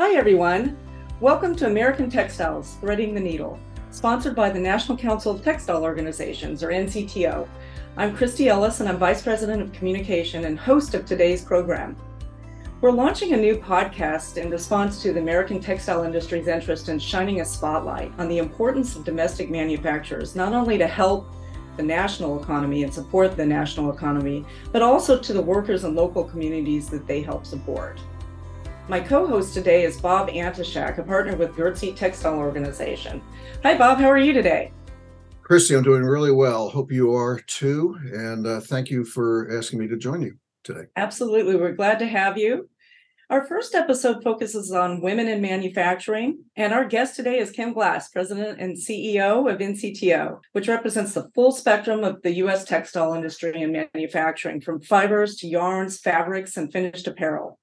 Hi, everyone. Welcome to American Textiles Threading the Needle, sponsored by the National Council of Textile Organizations, or NCTO. I'm Kristi Ellis, and I'm Vice President of Communication and host of today's program. We're launching a new podcast in response to the American textile industry's interest in shining a spotlight on the importance of domestic manufacturers, not only to help the national economy and support the national economy, but also to the workers and local communities that they help support. My co-host today is Bob Antoshak, a partner with Gherzi Textile Organization. Hi, Bob. How are you today? Kristi, I'm doing really well. Hope you are too. And uh, thank you for asking me to join you today. Absolutely. We're glad to have you. Our first episode focuses on women in manufacturing, and our guest today is Kim Glas, President and CEO of NCTO, which represents the full spectrum of the U.S. textile industry and manufacturing, from fibers to yarns, fabrics, and finished apparel.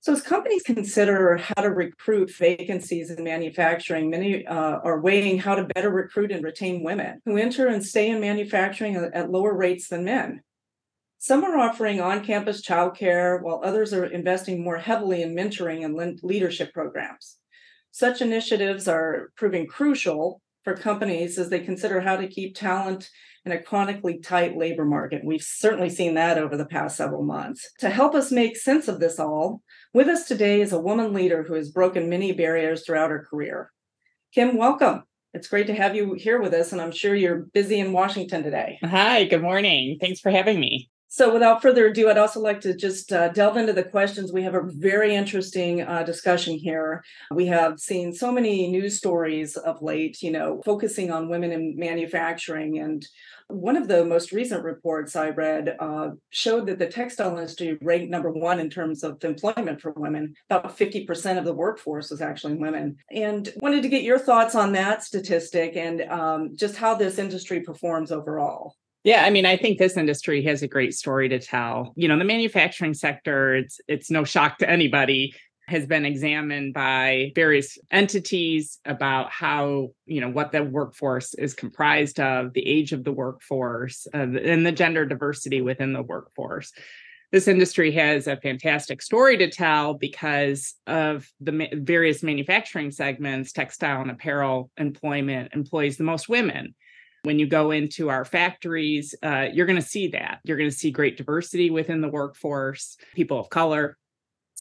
So, as companies consider how to recruit vacancies in manufacturing, many uh, are weighing how to better recruit and retain women who enter and stay in manufacturing at lower rates than men. Some are offering on campus childcare, while others are investing more heavily in mentoring and leadership programs. Such initiatives are proving crucial for companies as they consider how to keep talent in a chronically tight labor market. We've certainly seen that over the past several months. To help us make sense of this all, with us today is a woman leader who has broken many barriers throughout her career. Kim, welcome. It's great to have you here with us, and I'm sure you're busy in Washington today. Hi, good morning. Thanks for having me. So, without further ado, I'd also like to just uh, delve into the questions. We have a very interesting uh, discussion here. We have seen so many news stories of late, you know, focusing on women in manufacturing. And one of the most recent reports I read uh, showed that the textile industry ranked number one in terms of employment for women. About 50% of the workforce was actually women. And wanted to get your thoughts on that statistic and um, just how this industry performs overall. Yeah, I mean, I think this industry has a great story to tell. You know, the manufacturing sector, it's it's no shock to anybody has been examined by various entities about how, you know, what the workforce is comprised of, the age of the workforce, uh, and the gender diversity within the workforce. This industry has a fantastic story to tell because of the ma- various manufacturing segments, textile and apparel employment employs the most women. When you go into our factories, uh, you're going to see that. You're going to see great diversity within the workforce, people of color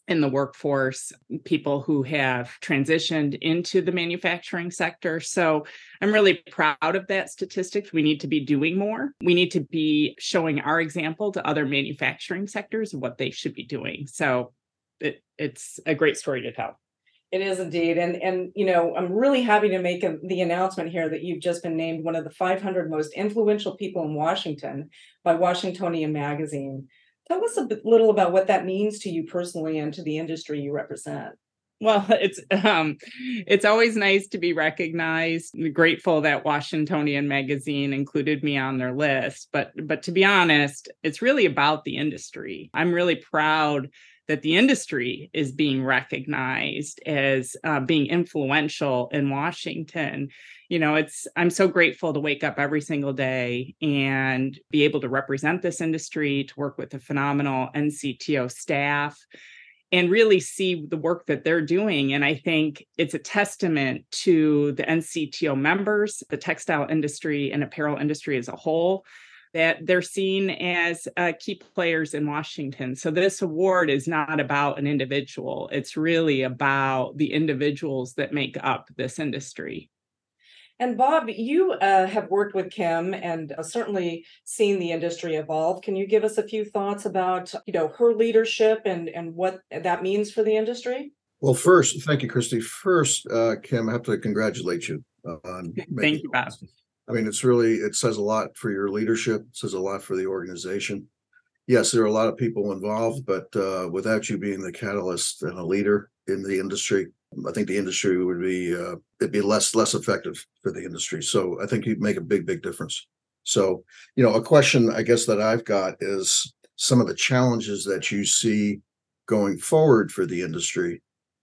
in the workforce, people who have transitioned into the manufacturing sector. So I'm really proud of that statistics. We need to be doing more. We need to be showing our example to other manufacturing sectors of what they should be doing. So it, it's a great story to tell. It is indeed, and and you know I'm really happy to make a, the announcement here that you've just been named one of the 500 most influential people in Washington by Washingtonian Magazine. Tell us a bit, little about what that means to you personally and to the industry you represent. Well, it's um, it's always nice to be recognized. I'm grateful that Washingtonian Magazine included me on their list, but but to be honest, it's really about the industry. I'm really proud that the industry is being recognized as uh, being influential in Washington. You know, it's, I'm so grateful to wake up every single day and be able to represent this industry, to work with the phenomenal NCTO staff and really see the work that they're doing. And I think it's a testament to the NCTO members, the textile industry and apparel industry as a whole, that they're seen as uh, key players in Washington. So this award is not about an individual, it's really about the individuals that make up this industry. And Bob, you uh, have worked with Kim and uh, certainly seen the industry evolve. Can you give us a few thoughts about, you know, her leadership and and what that means for the industry? Well, first, thank you, Kristi. First, uh, Kim, I have to congratulate you on. Thank you, Bob. I mean, it's really, it says a lot for your leadership, it says a lot for the organization. Yes, there are a lot of people involved, but uh, without you being the catalyst and a leader in the industry, I think the industry would be uh, it'd be less less effective for the industry. So I think you'd make a big big difference. So you know, a question I guess that I've got is some of the challenges that you see going forward for the industry,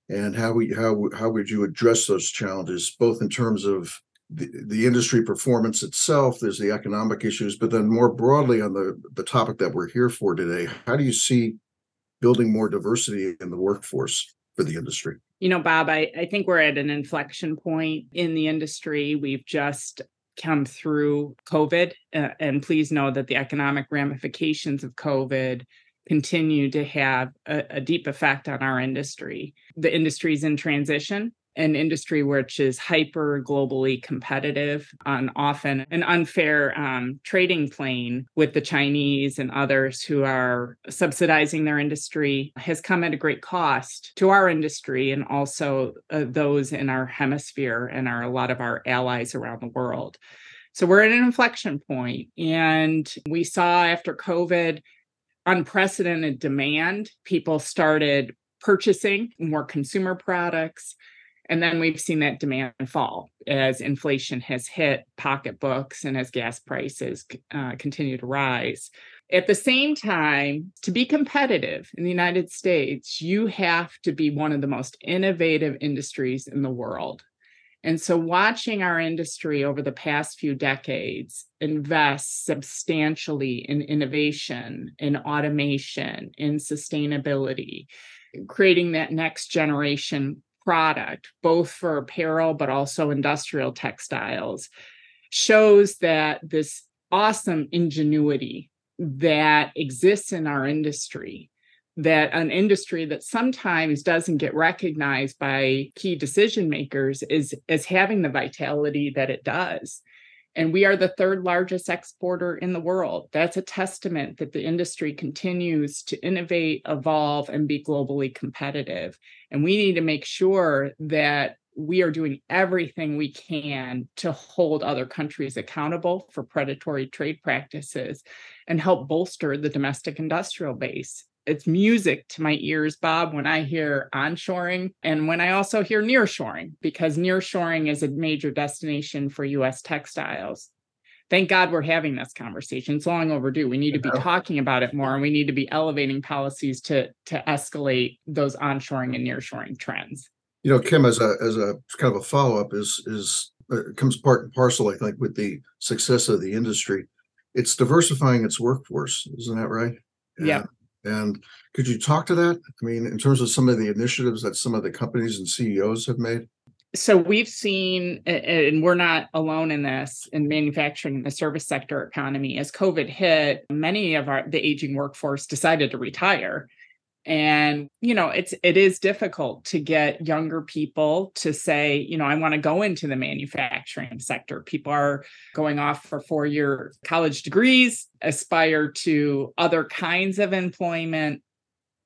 and how we how how would you address those challenges, both in terms of the, the industry performance itself, there's the economic issues, but then more broadly on the, the topic that we're here for today, how do you see building more diversity in the workforce for the industry? You know, Bob, I, I think we're at an inflection point in the industry. We've just come through COVID, uh, and please know that the economic ramifications of COVID continue to have a, a deep effect on our industry. The industry is in transition an industry which is hyper globally competitive on often an unfair um, trading plane with the Chinese and others who are subsidizing their industry has come at a great cost to our industry and also uh, those in our hemisphere and our a lot of our allies around the world. So we're at an inflection point, and we saw after COVID unprecedented demand. People started purchasing more consumer products and then we've seen that demand fall as inflation has hit pocketbooks and as gas prices uh, continue to rise. At the same time, to be competitive in the United States, you have to be one of the most innovative industries in the world. And so, watching our industry over the past few decades invest substantially in innovation, in automation, in sustainability, creating that next generation product, both for apparel but also industrial textiles, shows that this awesome ingenuity that exists in our industry that an industry that sometimes doesn't get recognized by key decision makers is as having the vitality that it does and we are the third largest exporter in the world. That's a testament that the industry continues to innovate, evolve, and be globally competitive. And we need to make sure that we are doing everything we can to hold other countries accountable for predatory trade practices and help bolster the domestic industrial base it's music to my ears, Bob, when I hear onshoring and when I also hear nearshoring, because nearshoring is a major destination for US textiles. Thank God we're having this conversation. It's long overdue. We need to be talking about it more and we need to be elevating policies to, to escalate those onshoring and nearshoring trends. You know, Kim, as a as a kind of a follow-up is is uh, comes part and parcel, I think, with the success of the industry. It's diversifying its workforce, isn't that right? Yeah. And could you talk to that? I mean, in terms of some of the initiatives that some of the companies and CEOs have made? So we've seen, and we're not alone in this in manufacturing and the service sector economy. As COVID hit, many of our the aging workforce decided to retire and you know it's it is difficult to get younger people to say you know i want to go into the manufacturing sector. People are going off for four year college degrees aspire to other kinds of employment.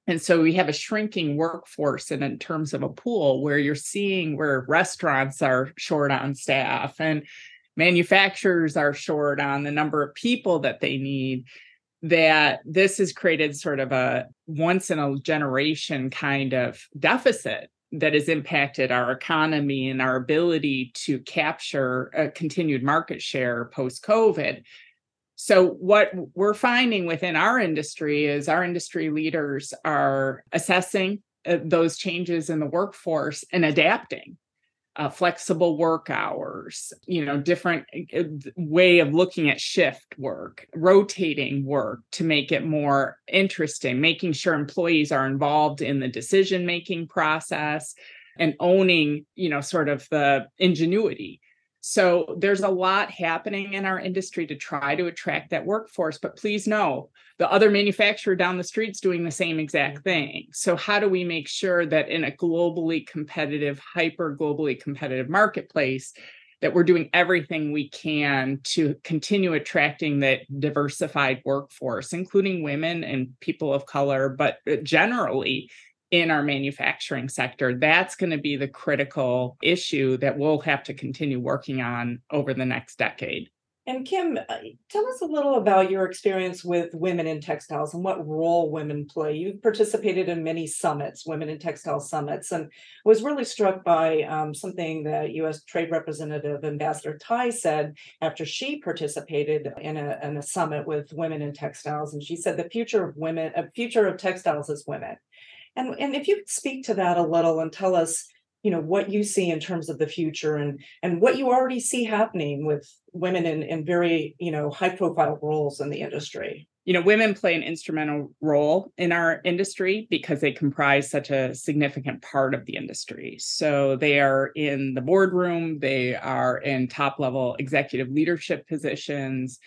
And so we have a shrinking workforce and in terms of a pool where you're seeing where restaurants are short on staff and manufacturers are short on the number of people that they need that this has created sort of a once in a generation kind of deficit that has impacted our economy and our ability to capture a continued market share post COVID. So, what we're finding within our industry is our industry leaders are assessing uh, those changes in the workforce and adapting uh, flexible work hours, you know, different uh, way of looking at shift work, rotating work to make it more interesting, making sure employees are involved in the decision making process and owning, you know, sort of the ingenuity so there's a lot happening in our industry to try to attract that workforce. But please know the other manufacturer down the street's doing the same exact thing. So how do we make sure that in a globally competitive, hyper globally competitive marketplace, that we're doing everything we can to continue attracting that diversified workforce, including women and people of color, but uh, generally in our manufacturing sector. That's going to be the critical issue that we'll have to continue working on over the next decade. And Kim, uh, tell us a little about your experience with women in textiles and what role women play. You've participated in many summits, women in textile summits, and was really struck by um, something that U.S. Trade Representative Ambassador Tai said after she participated in a, in a summit with women in textiles. And she said the future of women, a future of textiles is women. And, and if you could speak to that a little and tell us, you know, what you see in terms of the future and and what you already see happening with women in, in very, you know, high profile roles in the industry. you know, women play an instrumental role in our industry because they comprise such a significant part of the industry. So they are in the boardroom, they are in top level executive leadership positions.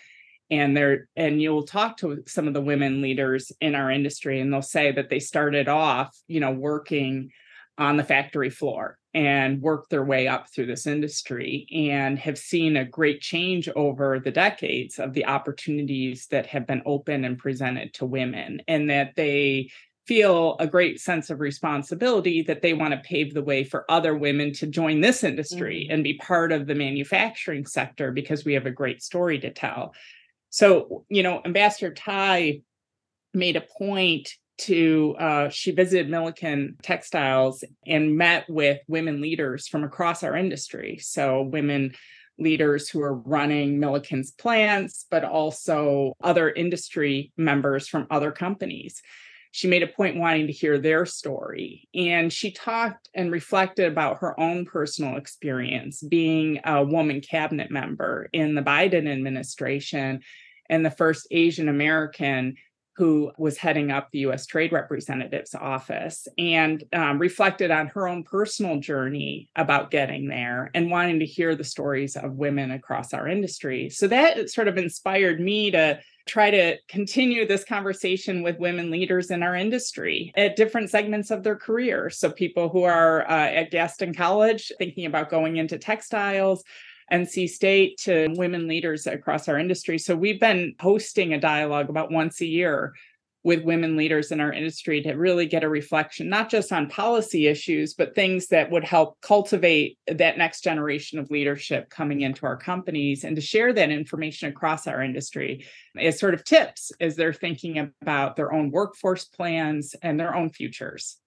And they're and you'll talk to some of the women leaders in our industry, and they'll say that they started off, you know, working on the factory floor and worked their way up through this industry and have seen a great change over the decades of the opportunities that have been open and presented to women and that they feel a great sense of responsibility that they want to pave the way for other women to join this industry mm-hmm. and be part of the manufacturing sector because we have a great story to tell. So, you know, Ambassador Tai made a point to uh, she visited Milliken Textiles and met with women leaders from across our industry. So women leaders who are running Milliken's plants, but also other industry members from other companies. She made a point wanting to hear their story. And she talked and reflected about her own personal experience being a woman cabinet member in the Biden administration and the first Asian American who was heading up the US Trade Representative's office and um, reflected on her own personal journey about getting there and wanting to hear the stories of women across our industry. So that sort of inspired me to try to continue this conversation with women leaders in our industry at different segments of their career. So people who are uh, at Gaston College thinking about going into textiles NC State to women leaders across our industry. So we've been hosting a dialogue about once a year with women leaders in our industry to really get a reflection, not just on policy issues, but things that would help cultivate that next generation of leadership coming into our companies and to share that information across our industry as sort of tips as they're thinking about their own workforce plans and their own futures.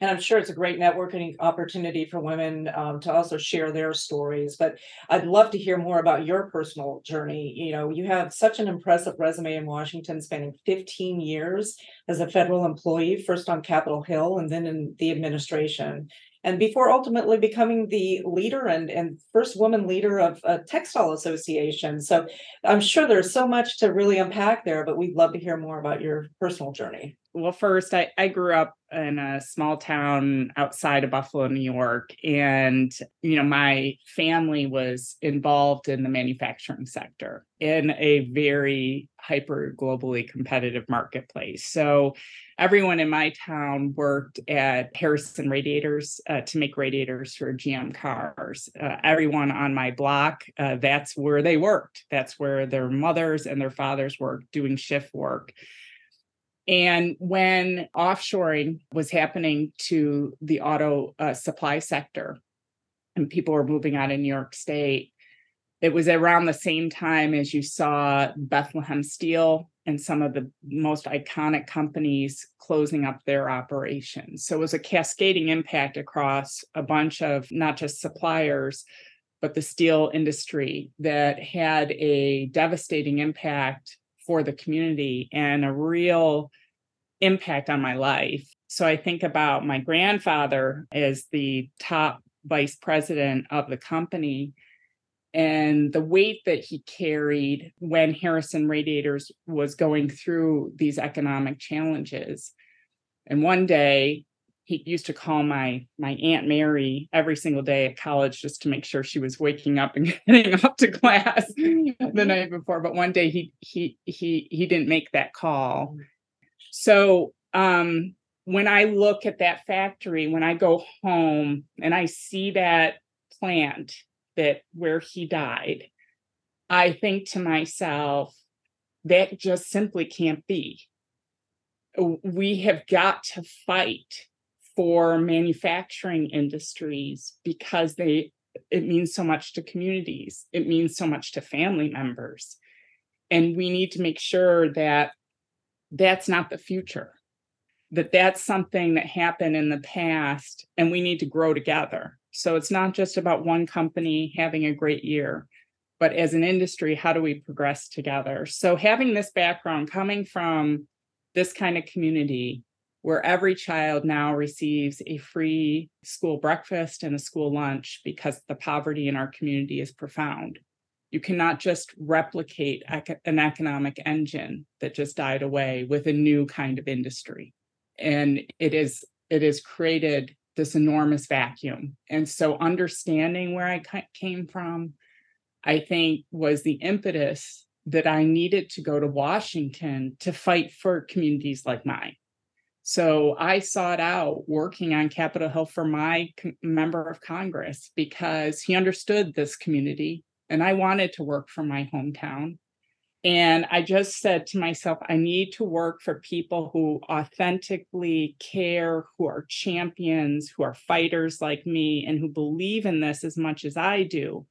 And I'm sure it's a great networking opportunity for women um, to also share their stories. But I'd love to hear more about your personal journey. You know, you have such an impressive resume in Washington, spanning 15 years as a federal employee, first on Capitol Hill and then in the administration and before ultimately becoming the leader and, and first woman leader of a textile association. So I'm sure there's so much to really unpack there, but we'd love to hear more about your personal journey. Well, first, I, I grew up in a small town outside of Buffalo, New York. And, you know, my family was involved in the manufacturing sector in a very hyper globally competitive marketplace. So everyone in my town worked at Harrison Radiators uh, to make radiators for GM cars. Uh, everyone on my block, uh, that's where they worked. That's where their mothers and their fathers worked doing shift work. And when offshoring was happening to the auto uh, supply sector and people were moving out of New York State, it was around the same time as you saw Bethlehem Steel and some of the most iconic companies closing up their operations. So it was a cascading impact across a bunch of not just suppliers, but the steel industry that had a devastating impact for the community and a real impact on my life. So I think about my grandfather as the top vice president of the company and the weight that he carried when Harrison Radiators was going through these economic challenges. And one day he used to call my my aunt Mary every single day at college just to make sure she was waking up and getting up to class the mm-hmm. night before. But one day he he he he didn't make that call. Mm. So um, when I look at that factory, when I go home and I see that plant that where he died, I think to myself, that just simply can't be. We have got to fight for manufacturing industries because they it means so much to communities it means so much to family members and we need to make sure that that's not the future that that's something that happened in the past and we need to grow together so it's not just about one company having a great year but as an industry how do we progress together so having this background coming from this kind of community where every child now receives a free school breakfast and a school lunch because the poverty in our community is profound. You cannot just replicate an economic engine that just died away with a new kind of industry. And it is it has created this enormous vacuum. And so understanding where I came from, I think was the impetus that I needed to go to Washington to fight for communities like mine. So I sought out working on Capitol Hill for my member of Congress because he understood this community and I wanted to work for my hometown. And I just said to myself, I need to work for people who authentically care, who are champions, who are fighters like me, and who believe in this as much as I do.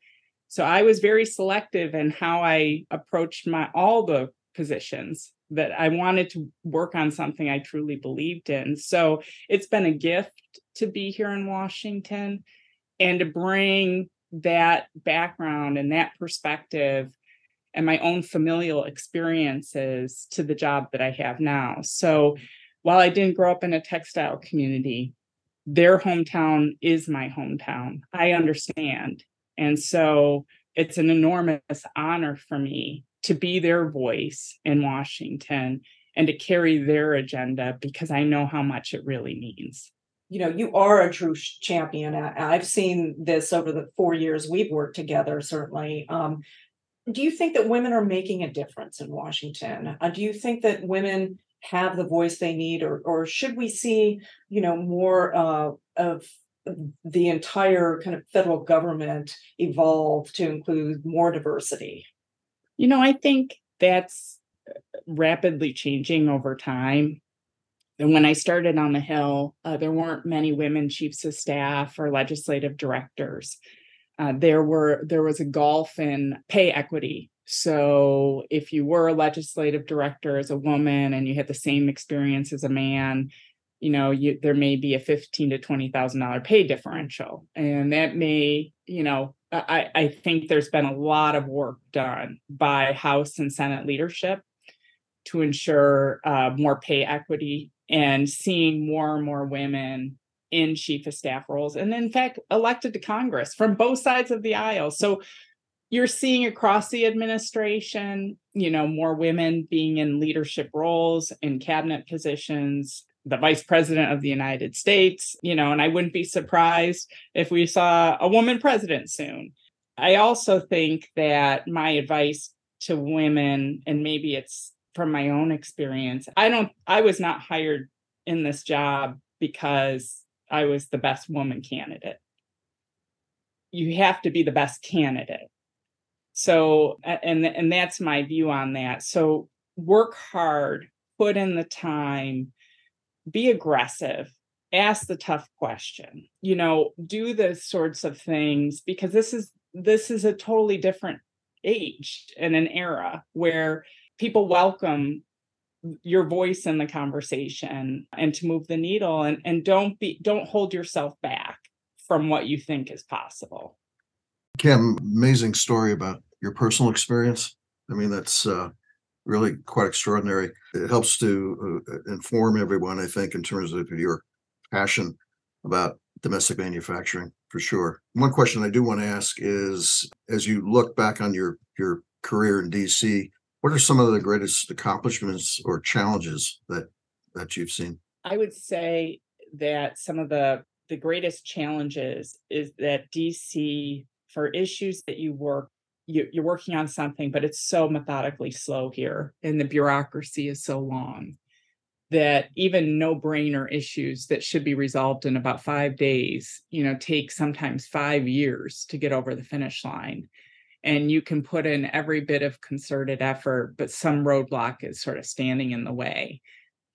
So I was very selective in how I approached my all the positions that I wanted to work on something I truly believed in. So it's been a gift to be here in Washington and to bring that background and that perspective and my own familial experiences to the job that I have now. So while I didn't grow up in a textile community, their hometown is my hometown. I understand. And so it's an enormous honor for me to be their voice in Washington and to carry their agenda because I know how much it really means. You know, you are a true champion. I've seen this over the four years we've worked together, certainly. Um, do you think that women are making a difference in Washington? Uh, do you think that women have the voice they need, or, or should we see, you know, more uh, of the entire kind of federal government evolve to include more diversity? You know, I think that's uh, rapidly changing over time. And when I started on the Hill, uh, there weren't many women chiefs of staff or legislative directors. Uh, there were there was a gulf in pay equity. So if you were a legislative director as a woman and you had the same experience as a man, you know you, there may be a fifteen to twenty thousand dollar pay differential, and that may you know I, I think there's been a lot of work done by House and Senate leadership to ensure uh, more pay equity and seeing more and more women in chief of staff roles and in fact elected to congress from both sides of the aisle. So you're seeing across the administration you know more women being in leadership roles in cabinet positions the vice president of the united states you know and i wouldn't be surprised if we saw a woman president soon. I also think that my advice to women and maybe it's from my own experience i don't i was not hired in this job because I was the best woman candidate. You have to be the best candidate. So, and and that's my view on that. So, work hard, put in the time, be aggressive, ask the tough question. You know, do the sorts of things because this is this is a totally different age and an era where people welcome your voice in the conversation and to move the needle and, and don't be don't hold yourself back from what you think is possible. Kim amazing story about your personal experience. I mean that's uh, really quite extraordinary. It helps to uh, inform everyone i think in terms of your passion about domestic manufacturing for sure. One question i do want to ask is as you look back on your your career in dc what are some of the greatest accomplishments or challenges that that you've seen? I would say that some of the the greatest challenges is that DC for issues that you work you, you're working on something, but it's so methodically slow here, and the bureaucracy is so long that even no brainer issues that should be resolved in about five days, you know, take sometimes five years to get over the finish line and you can put in every bit of concerted effort, but some roadblock is sort of standing in the way.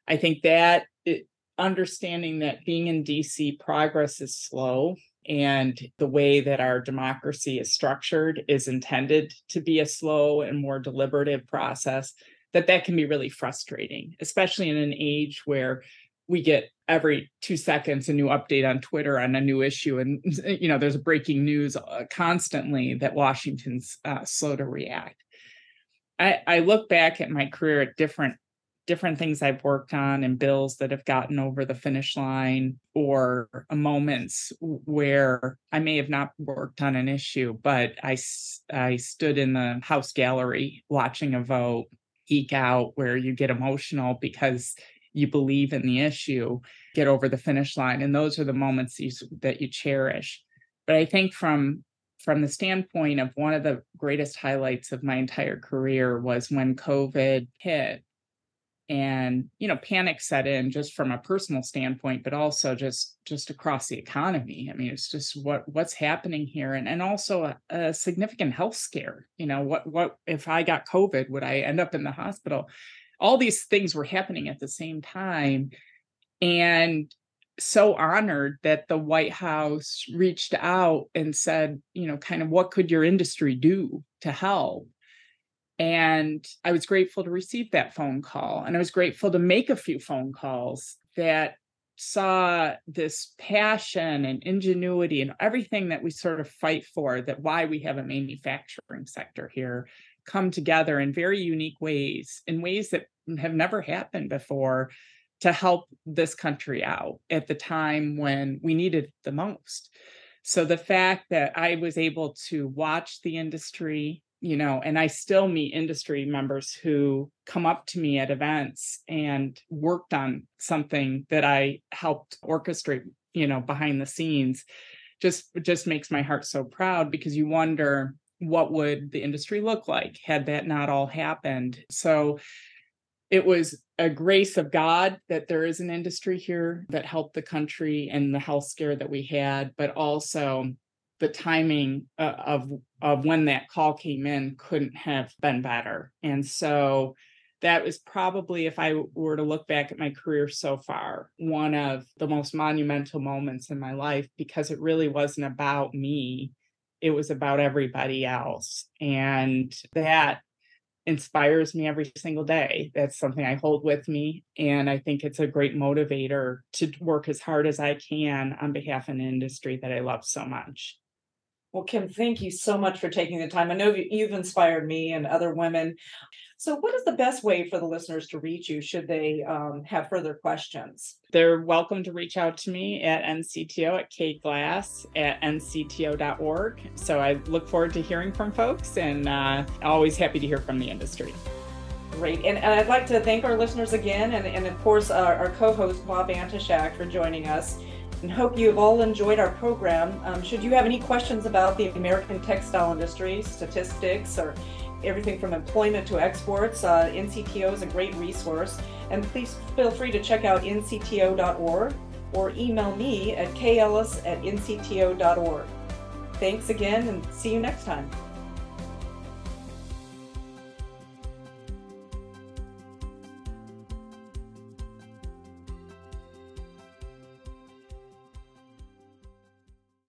I think that it, understanding that being in DC, progress is slow, and the way that our democracy is structured is intended to be a slow and more deliberative process that that can be really frustrating especially in an age where we get every two seconds a new update on Twitter on a new issue, and you know there's breaking news uh, constantly that Washington's uh, slow to react. I, I look back at my career at different different things I've worked on and bills that have gotten over the finish line or moments where I may have not worked on an issue, but I, I stood in the House gallery watching a vote geek out where you get emotional because you believe in the issue, get over the finish line. And those are the moments you, that you cherish. But I think from from the standpoint of one of the greatest highlights of my entire career was when COVID hit and you know panic set in just from a personal standpoint but also just just across the economy i mean it's just what what's happening here and and also a, a, significant health scare you know what what if i got covid would i end up in the hospital all these things were happening at the same time and so honored that the white house reached out and said you know kind of what could your industry do to help and I was grateful to receive that phone call. And I was grateful to make a few phone calls that saw this passion and ingenuity and everything that we sort of fight for, that why we have a manufacturing sector here come together in very unique ways, in ways that have never happened before to help this country out at the time when we needed the most. So the fact that I was able to watch the industry you know, and I still meet industry members who come up to me at events and worked on something that I helped orchestrate, you know, behind the scenes. Just just makes my heart so proud because you wonder what would the industry look like had that not all happened. So it was a grace of God that there is an industry here that helped the country and the health scare that we had, but also the timing uh, of of when that call came in couldn't have been better. And so that was probably, if I were to look back at my career so far, one of the most monumental moments in my life because it really wasn't about me. It was about everybody else. And that inspires me every single day. That's something I hold with me. And I think it's a great motivator to work as hard as I can on behalf of an industry that I love so much. Well, Kim, thank you so much for taking the time. I know you've inspired me and other women. So, what is the best way for the listeners to reach you should they um, have further questions? They're welcome to reach out to me at ncto at kglas at ncto.org. So, I look forward to hearing from folks and uh, always happy to hear from the industry. Great. And, and I'd like to thank our listeners again, and, and of course, our, our co host, Bob Antoshak, for joining us and hope you've all enjoyed our program. Um, should you have any questions about the American textile industry, statistics, or everything from employment to exports, uh, NCTO is a great resource. And please feel free to check out ncto.org or email me at kellis at ncto.org. Thanks again and see you next time.